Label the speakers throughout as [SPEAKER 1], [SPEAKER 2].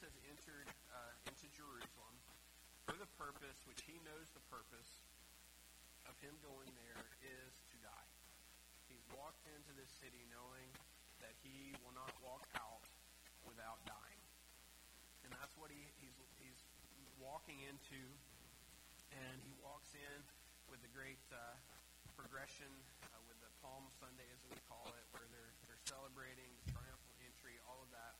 [SPEAKER 1] has entered uh, into Jerusalem for the purpose, which he knows the purpose of him going there is to die. He's walked into this city knowing that he will not walk out without dying. And that's what he, he's, he's walking into. And he walks in with the great uh, progression, uh, with the Palm Sunday, as we call it, where they're, they're celebrating the triumphal entry, all of that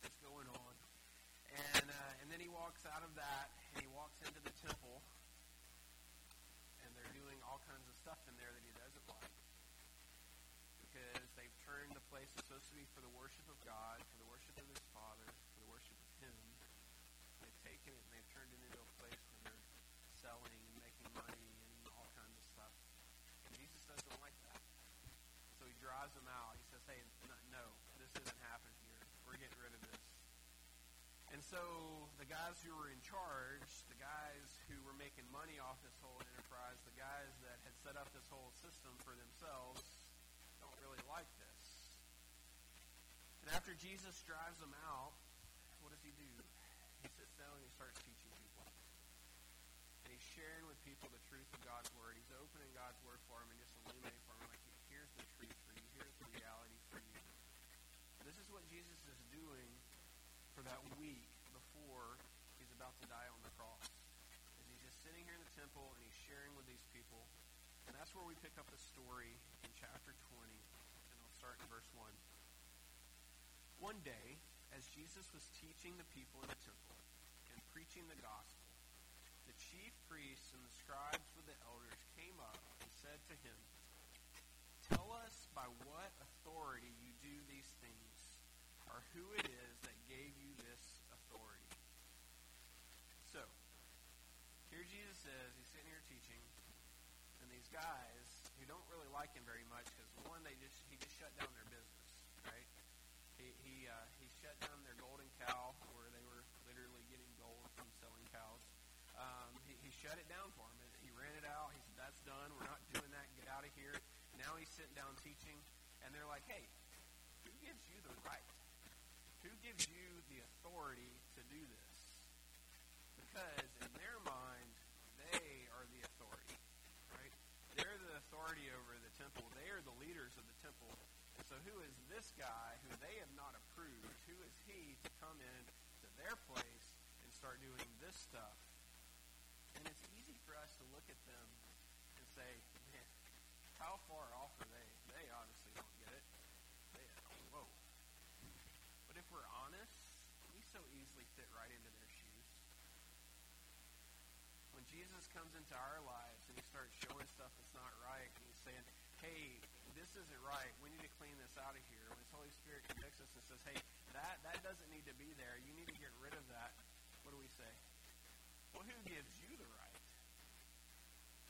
[SPEAKER 1] that's going on. And, uh, and then he walks out of that, and he walks into the temple, and they're doing all kinds of stuff in there that he doesn't like. Because they've turned the place that's supposed to be for the worship of God, for the worship of his Father, for the worship of him. They've taken it and they've turned it into a place where they're selling and making money and all kinds of stuff. And Jesus doesn't like that. So he drives them out. He says, hey, no, this isn't happening here. We're getting rid of this. And so the guys who were in charge, guys who were making money off this whole enterprise, the guys that had set up this whole system for themselves, don't really like this. And after Jesus drives them out, what does he do? He sits down and he starts teaching people. And he's sharing with people the truth of God's Word. He's opening God's Word for them and just illuminating for them, like, here's the truth for you. Here's the reality for you. This is what Jesus is doing for that week before he's about to die on the cross. Is he's just sitting here in the temple and he's sharing with these people. And that's where we pick up the story in chapter 20. And I'll start in verse 1. One day, as Jesus was teaching the people in the temple and preaching the gospel, the chief priests and the scribes with the elders came up and said to him, Tell us by what authority you do these things, or who it is that gave you this authority. So, is, he's sitting here teaching, and these guys who don't really like him very much, because one, they just he just shut down their business, right? He he uh, he shut down their golden cow, where they were literally getting gold from selling cows. Um, he, he shut it down for them. He ran it out. He said, "That's done. We're not doing that. Get out of here." Now he's sitting down teaching, and they're like, "Hey, who gives you the right? Who gives you the authority to do this?" Because in their mind, they are the authority, right? They're the authority over the temple. They are the leaders of the temple. And so who is this guy who they have not approved? Who is he to come in to their place and start doing this stuff? And it's easy for us to look at them and say, man, how far off are they? They obviously don't get it. They, whoa. But if we're honest, we so easily fit right into their shoes. When Jesus comes into our lives and he starts showing stuff that's not right, and he's saying, hey, this isn't right. We need to clean this out of here. When His Holy Spirit convicts us and says, hey, that, that doesn't need to be there. You need to get rid of that. What do we say? Well, who gives you the right?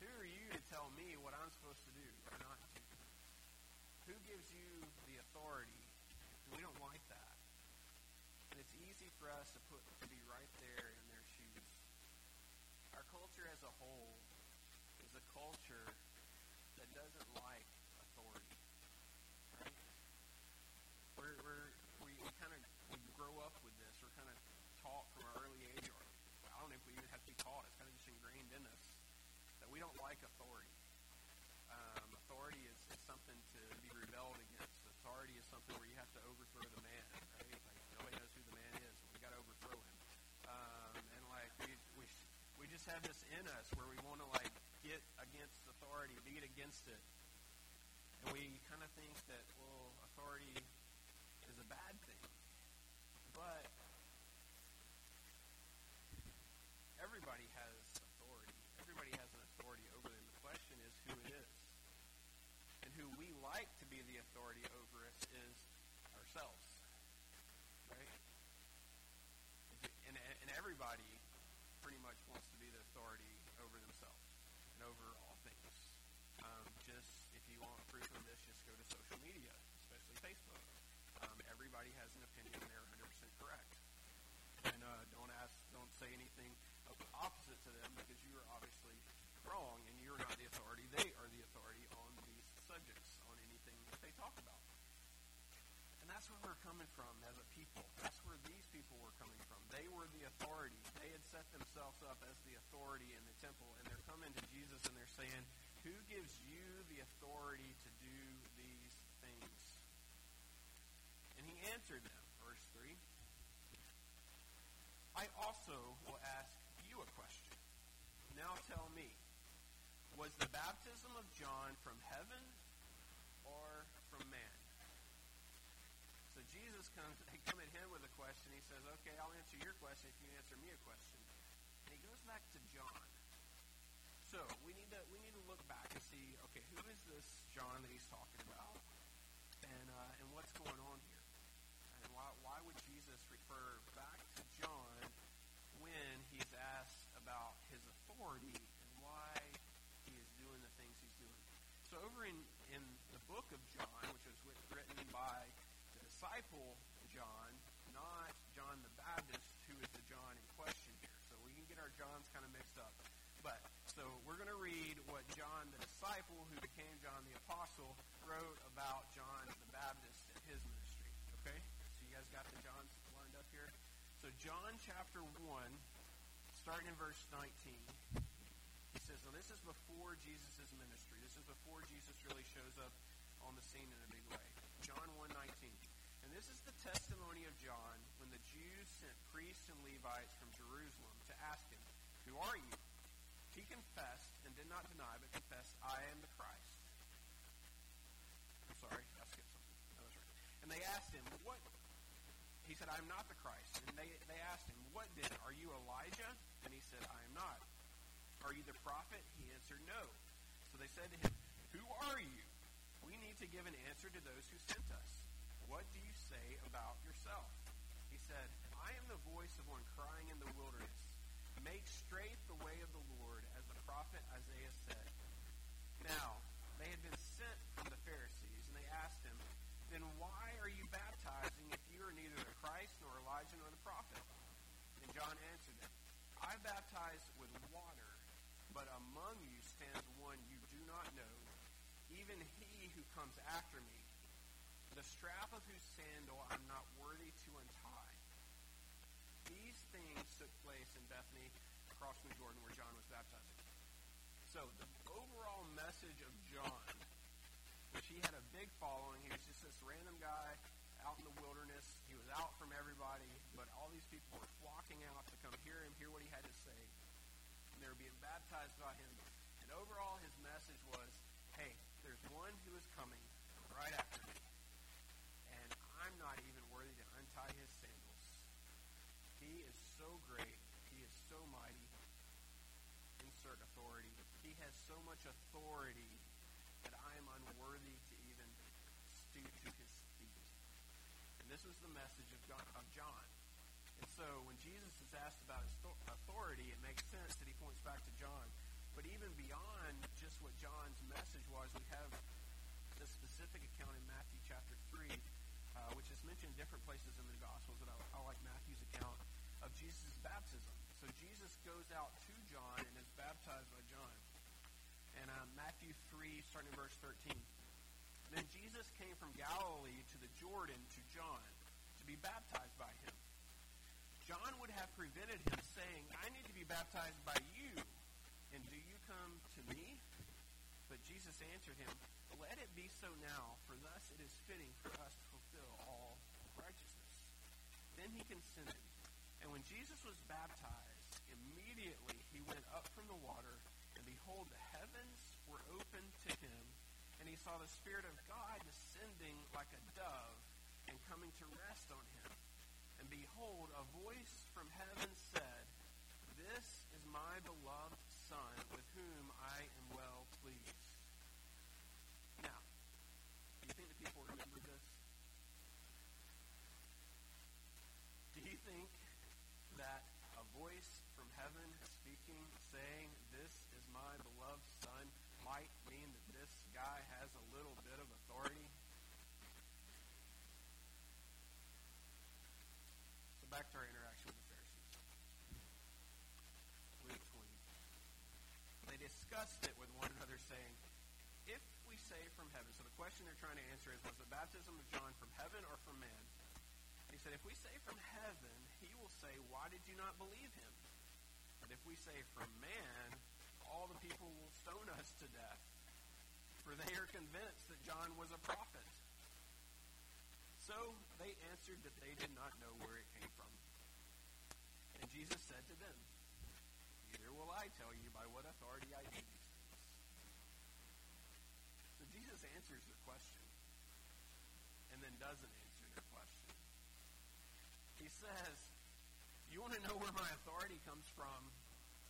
[SPEAKER 1] Who are you to tell me what I'm supposed to do or not to? Who gives you the authority? We don't like that. And it's easy for us to put to be right there in their shoes. Our culture as a whole is a culture that doesn't like authority. Right? We're, we're, we we kind of we grow up with this. We're kind of taught from an early age, or I don't know if we even have to be taught. It's kind of just ingrained in us that we don't like authority. Um, authority is, is something to be rebelled against. Authority is something where you have to overthrow the man, right? Like nobody knows who the man is. We got to overthrow him. Um, and like we we we just have this in us where we want to like get against authority, beat against it, and we kind of think that well, authority is a bad thing, but everybody has authority. Everybody has an authority over them. The question is who it is. And who we like to be the authority over us is ourselves. Right? And, and everybody pretty much wants to be the authority over themselves and over all things. Um, just if you want proof of this, just go to social media, especially Facebook. Um, everybody has an opinion and they're 100% correct. And uh, don't ask, don't say anything opposite to them because you are obviously wrong and you're not the authority. They are the authority on these subjects, on anything that they talk about. And that's what we're coming from as a people. That's where these people were coming from. They were the authority. They had set themselves up as the authority in the temple, and they're coming to Jesus and they're saying, Who gives you the authority to do these things? And he answered them, verse 3. I also will ask. Now tell me, was the baptism of John from heaven or from man? So Jesus comes, they come at him with a question. He says, okay, I'll answer your question if you answer me a question. And he goes back to John. So we need to we need to look back and see, okay, who is this John that he's talking about, and uh, and what's going on here, and why why would Jesus refer back to John when he's asked about his authority and why he is doing the things he's doing? So over in in the book of John, which was written by the disciple John, not John the Baptist, who is the John in question here. So we can get our Johns kind of mixed up. But so we're going to read what John the disciple, who became John the apostle, wrote about John the Baptist and his ministry. Okay? So you guys got the Johns lined up here? So John chapter 1, starting in verse 19, he says, now this is before Jesus' ministry. This is before Jesus really shows up on the scene in a big way. John 1.19. And this is the testimony of John when the Jews sent priests and Levites from Jerusalem to ask him, Who are you? He confessed and did not deny, but confessed, I am the Christ. I'm sorry, I skipped something. That was right. And they asked him, What? He said, I am not the Christ. And they, they asked him, What then? Are you Elijah? And he said, I am not. Are you the prophet? He answered, No. So they said to him, Who are you? We need to give an answer to those who sent us. What do you say about yourself? He said, I am the voice of one crying in the wilderness. Make straight the way of the Lord, as the prophet Isaiah said. Now, they had been sent from the Pharisees, and they asked him, Then why are you baptizing if you are neither the Christ, nor Elijah, nor the prophet? And John answered them, I baptize with water, but among you stands one you do not know, even who comes after me, the strap of whose sandal I'm not worthy to untie. These things took place in Bethany, across from Jordan, where John was baptizing. So the overall message of John, which he had a big following, he was just this random guy out in the wilderness. He was out from everybody, but all these people were flocking out to come hear him, hear what he had to say, and they were being baptized by him. And overall, his message was, one who is coming right after me, and I'm not even worthy to untie his sandals. He is so great. He is so mighty. Insert authority. He has so much authority that I am unworthy to even stoop to his feet. And this was the message of John. Of John. And so when Jesus is asked about his authority, it makes sense that he points back to John. But even beyond just what John's message was, we have the specific account in Matthew chapter 3, uh, which is mentioned in different places in the Gospels, but I, I like Matthew's account of Jesus' baptism. So Jesus goes out to John and is baptized by John. And uh, Matthew 3, starting in verse 13. Then Jesus came from Galilee to the Jordan to John to be baptized by him. John would have prevented him, saying, I need to be baptized by you, and do you come to me? But Jesus answered him, Let it be so now, for thus it is fitting for us to fulfill all righteousness. Then he consented. And when Jesus was baptized, immediately he went up from the water, and behold, the heavens were opened to him, and he saw the Spirit of God descending like a dove and coming to rest on him. And behold, a voice from heaven said, This is my beloved Son, whom I am well pleased. Now, do you think the people remembered this? Do you think that a voice from heaven speaking, saying, This is my beloved Son, might mean that this guy has a little bit of authority? So back to our interaction with the Pharisees. Luke 20. They discussed it with one another, saying, If we say from heaven, so the question they're trying to answer is, was the baptism of John from heaven or from man? He said, if we say from heaven, he will say, why did you not believe him? But if we say from man, all the people will stone us to death, for they are convinced that John was a prophet. So they answered that they did not know where it came from. And Jesus said to them, Neither will I tell you by what authority I do these things. So Jesus answers their question and then doesn't answer their question. He says, You want to know where my authority comes from?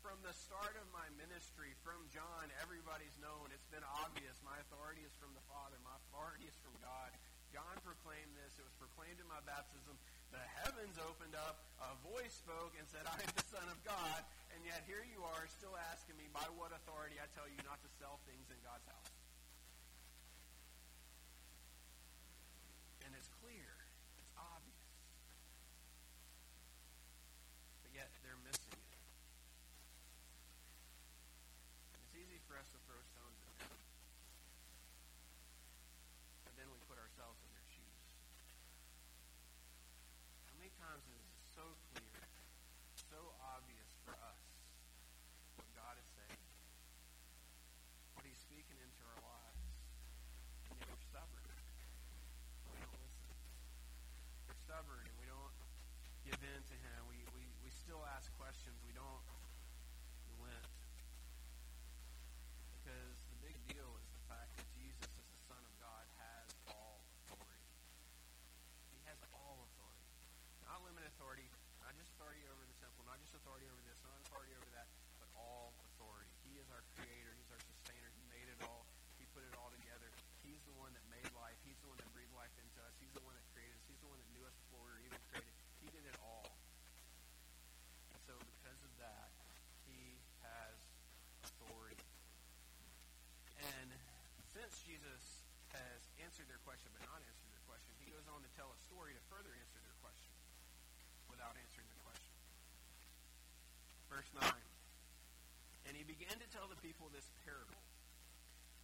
[SPEAKER 1] From the start of my ministry, from John, everybody's known. It's been obvious. My authority is from the Father. My authority is from God. John proclaimed this. It was proclaimed in my baptism. The heavens opened up. A voice spoke and said, I am the Son of God. And yet here you are still asking me by what authority I tell you not to sell things in God's house. And it's clear. It's obvious. But yet they're missing it. And it's easy for us to throw stones at them. But then we put ourselves in their shoes. How many times is it so clear, so obvious for us what God is saying, what He's speaking into our lives, and yet we're stubborn. We don't listen. We're stubborn and we don't give in to Him. We, we, we still ask questions. We don't relent. Because the big deal is the fact that Jesus, as the Son of God, has all authority. He has all authority. Not limited authority, not just authority over the temple, not authority over this, not authority over that, but all authority. He is our creator. He's our sustainer. He made it all. He put it all together. He's the one that made life. He's the one that breathed life into us. He's the one that created us. He's the one that knew us before we were even created. He did it all. And so because of that, he has authority. And since Jesus has answered their question but not answered their question, he goes on to tell a story to further answer their question without answering their question. Verse 9. And he began to tell the people this parable.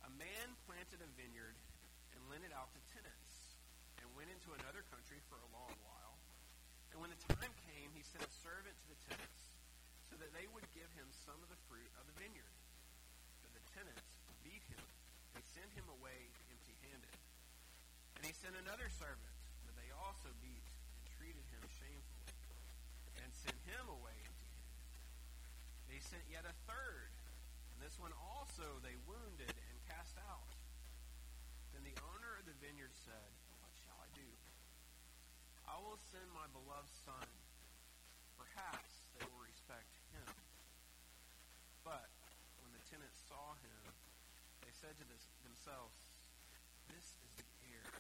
[SPEAKER 1] A man planted a vineyard and lent it out to tenants and went into another country for a long while. And when the time came, he sent a servant to the tenants so that they would give him some of the fruit of the vineyard. But the tenants beat him and sent him away empty handed. And he sent another servant, but they also beat and treated him shamefully and sent him away empty handed. They sent yet a third, and this one also they wounded and cast out. Then the owner of the vineyard said, What shall I do? I will send my beloved son. Perhaps they will respect him. But when the tenants saw him, they said to this, themselves, This is the heir.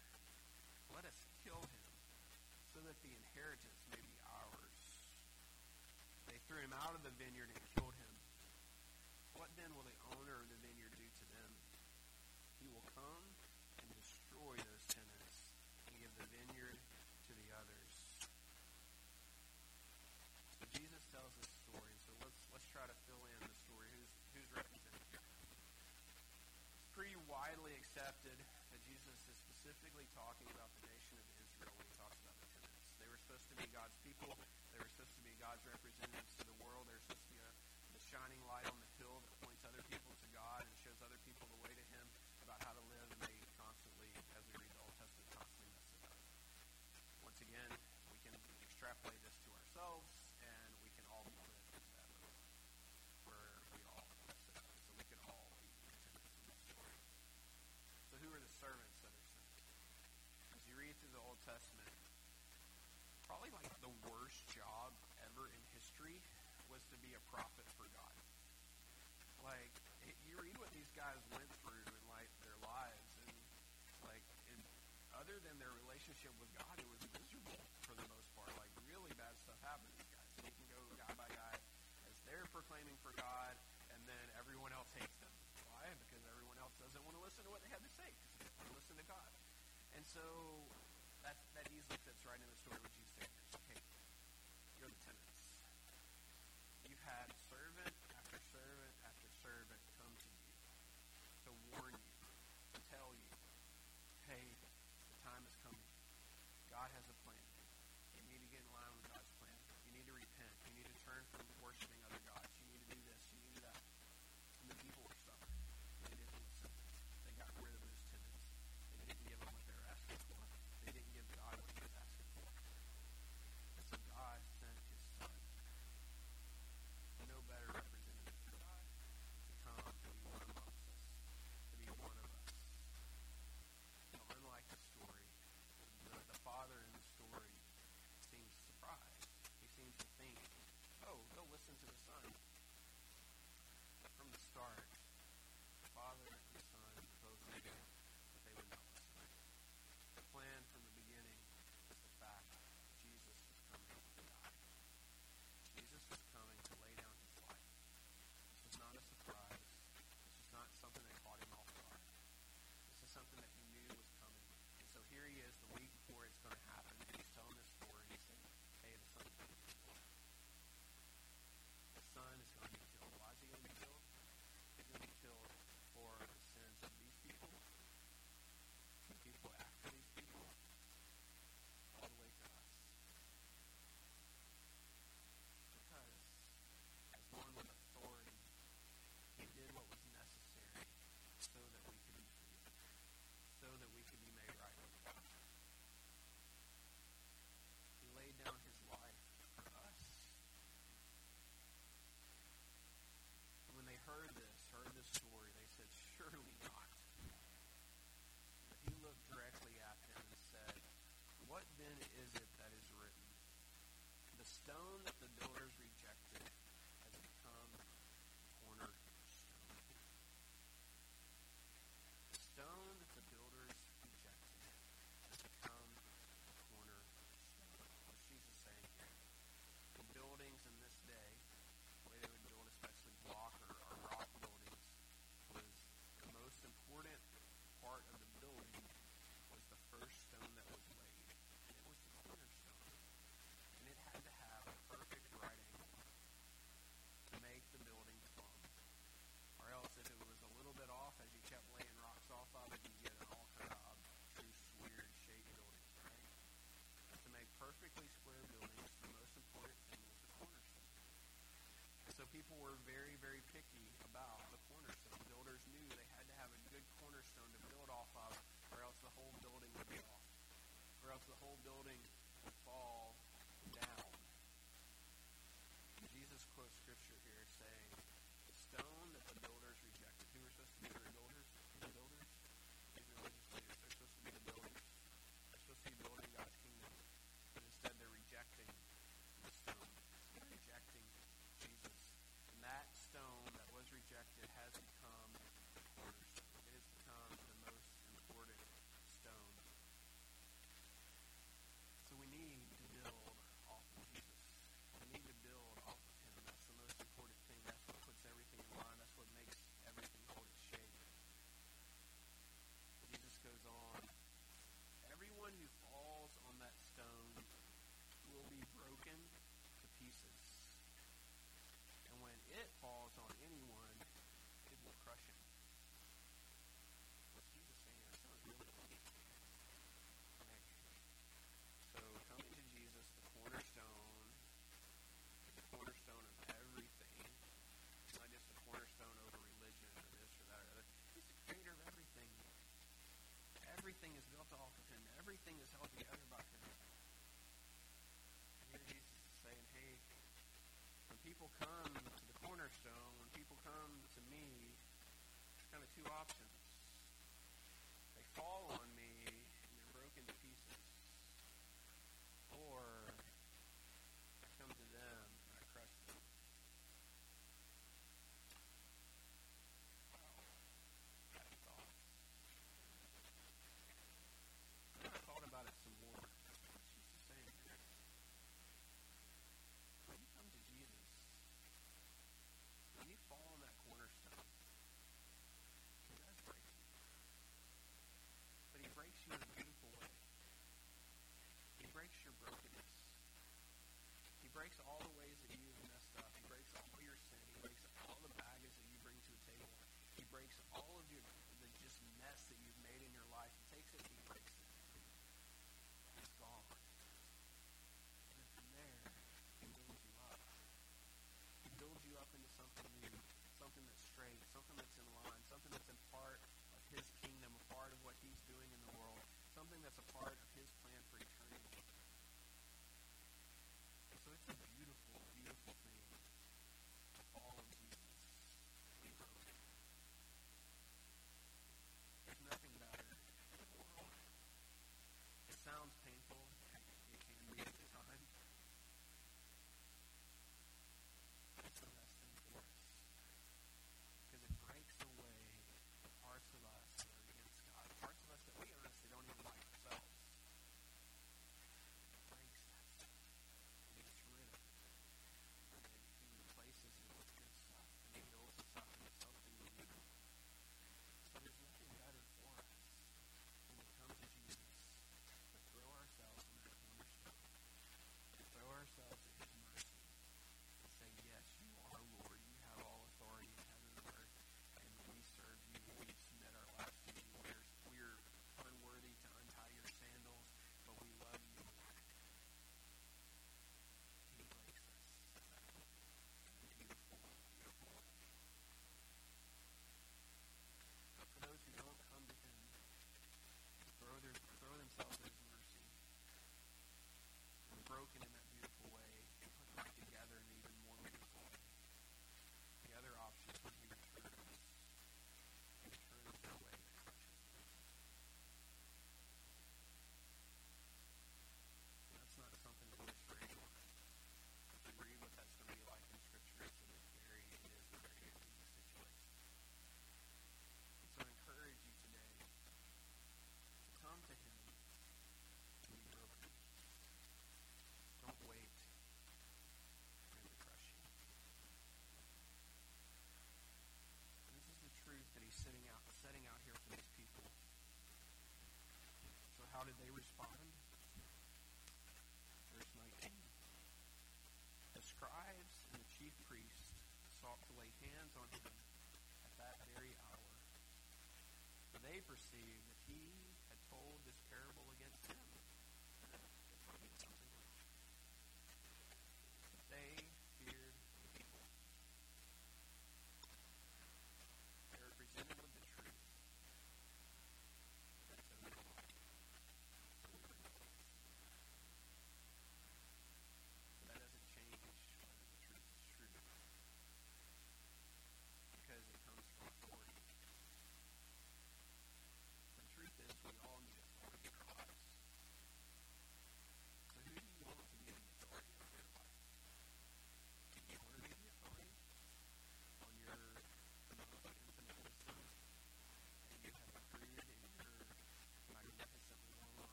[SPEAKER 1] Let us kill him, so that the inheritance may be ours. They threw him out of the vineyard and killed him. What then will the owner of the vineyard do to them? He will come and destroy those tenants and give the vineyard to the others. So Jesus tells this story. So let's let's try to fill in the story. Who's who's represented here? It's pretty widely accepted that Jesus is specifically talking about the nation of Israel when he talks about the tenants. They were supposed to be God's people. They were supposed to be God's representatives to the world. They were supposed to be a, the shining light on the hill that points other people to God and shows other people the way to Him about how to live. And they constantly, as we read the Old Testament, constantly mess it up. Once again, we can extrapolate this to ourselves, and we can all be put into that boat where we all mess it up. So we can all be descendants of this story. So who are the servants that are sent? As you read through the Old Testament, probably like the worst job ever in history was to be a prophet for God. Like it, you read what these guys went through in like their lives, and like in, other than their relationship with God, it was miserable for the most part. Like really bad stuff happened to these guys. They can go guy by guy as they're proclaiming for God, and then everyone else hates them. Why? Because everyone else doesn't want to listen to what they have to say. They want to listen to God. And so that that easily fits right in the story with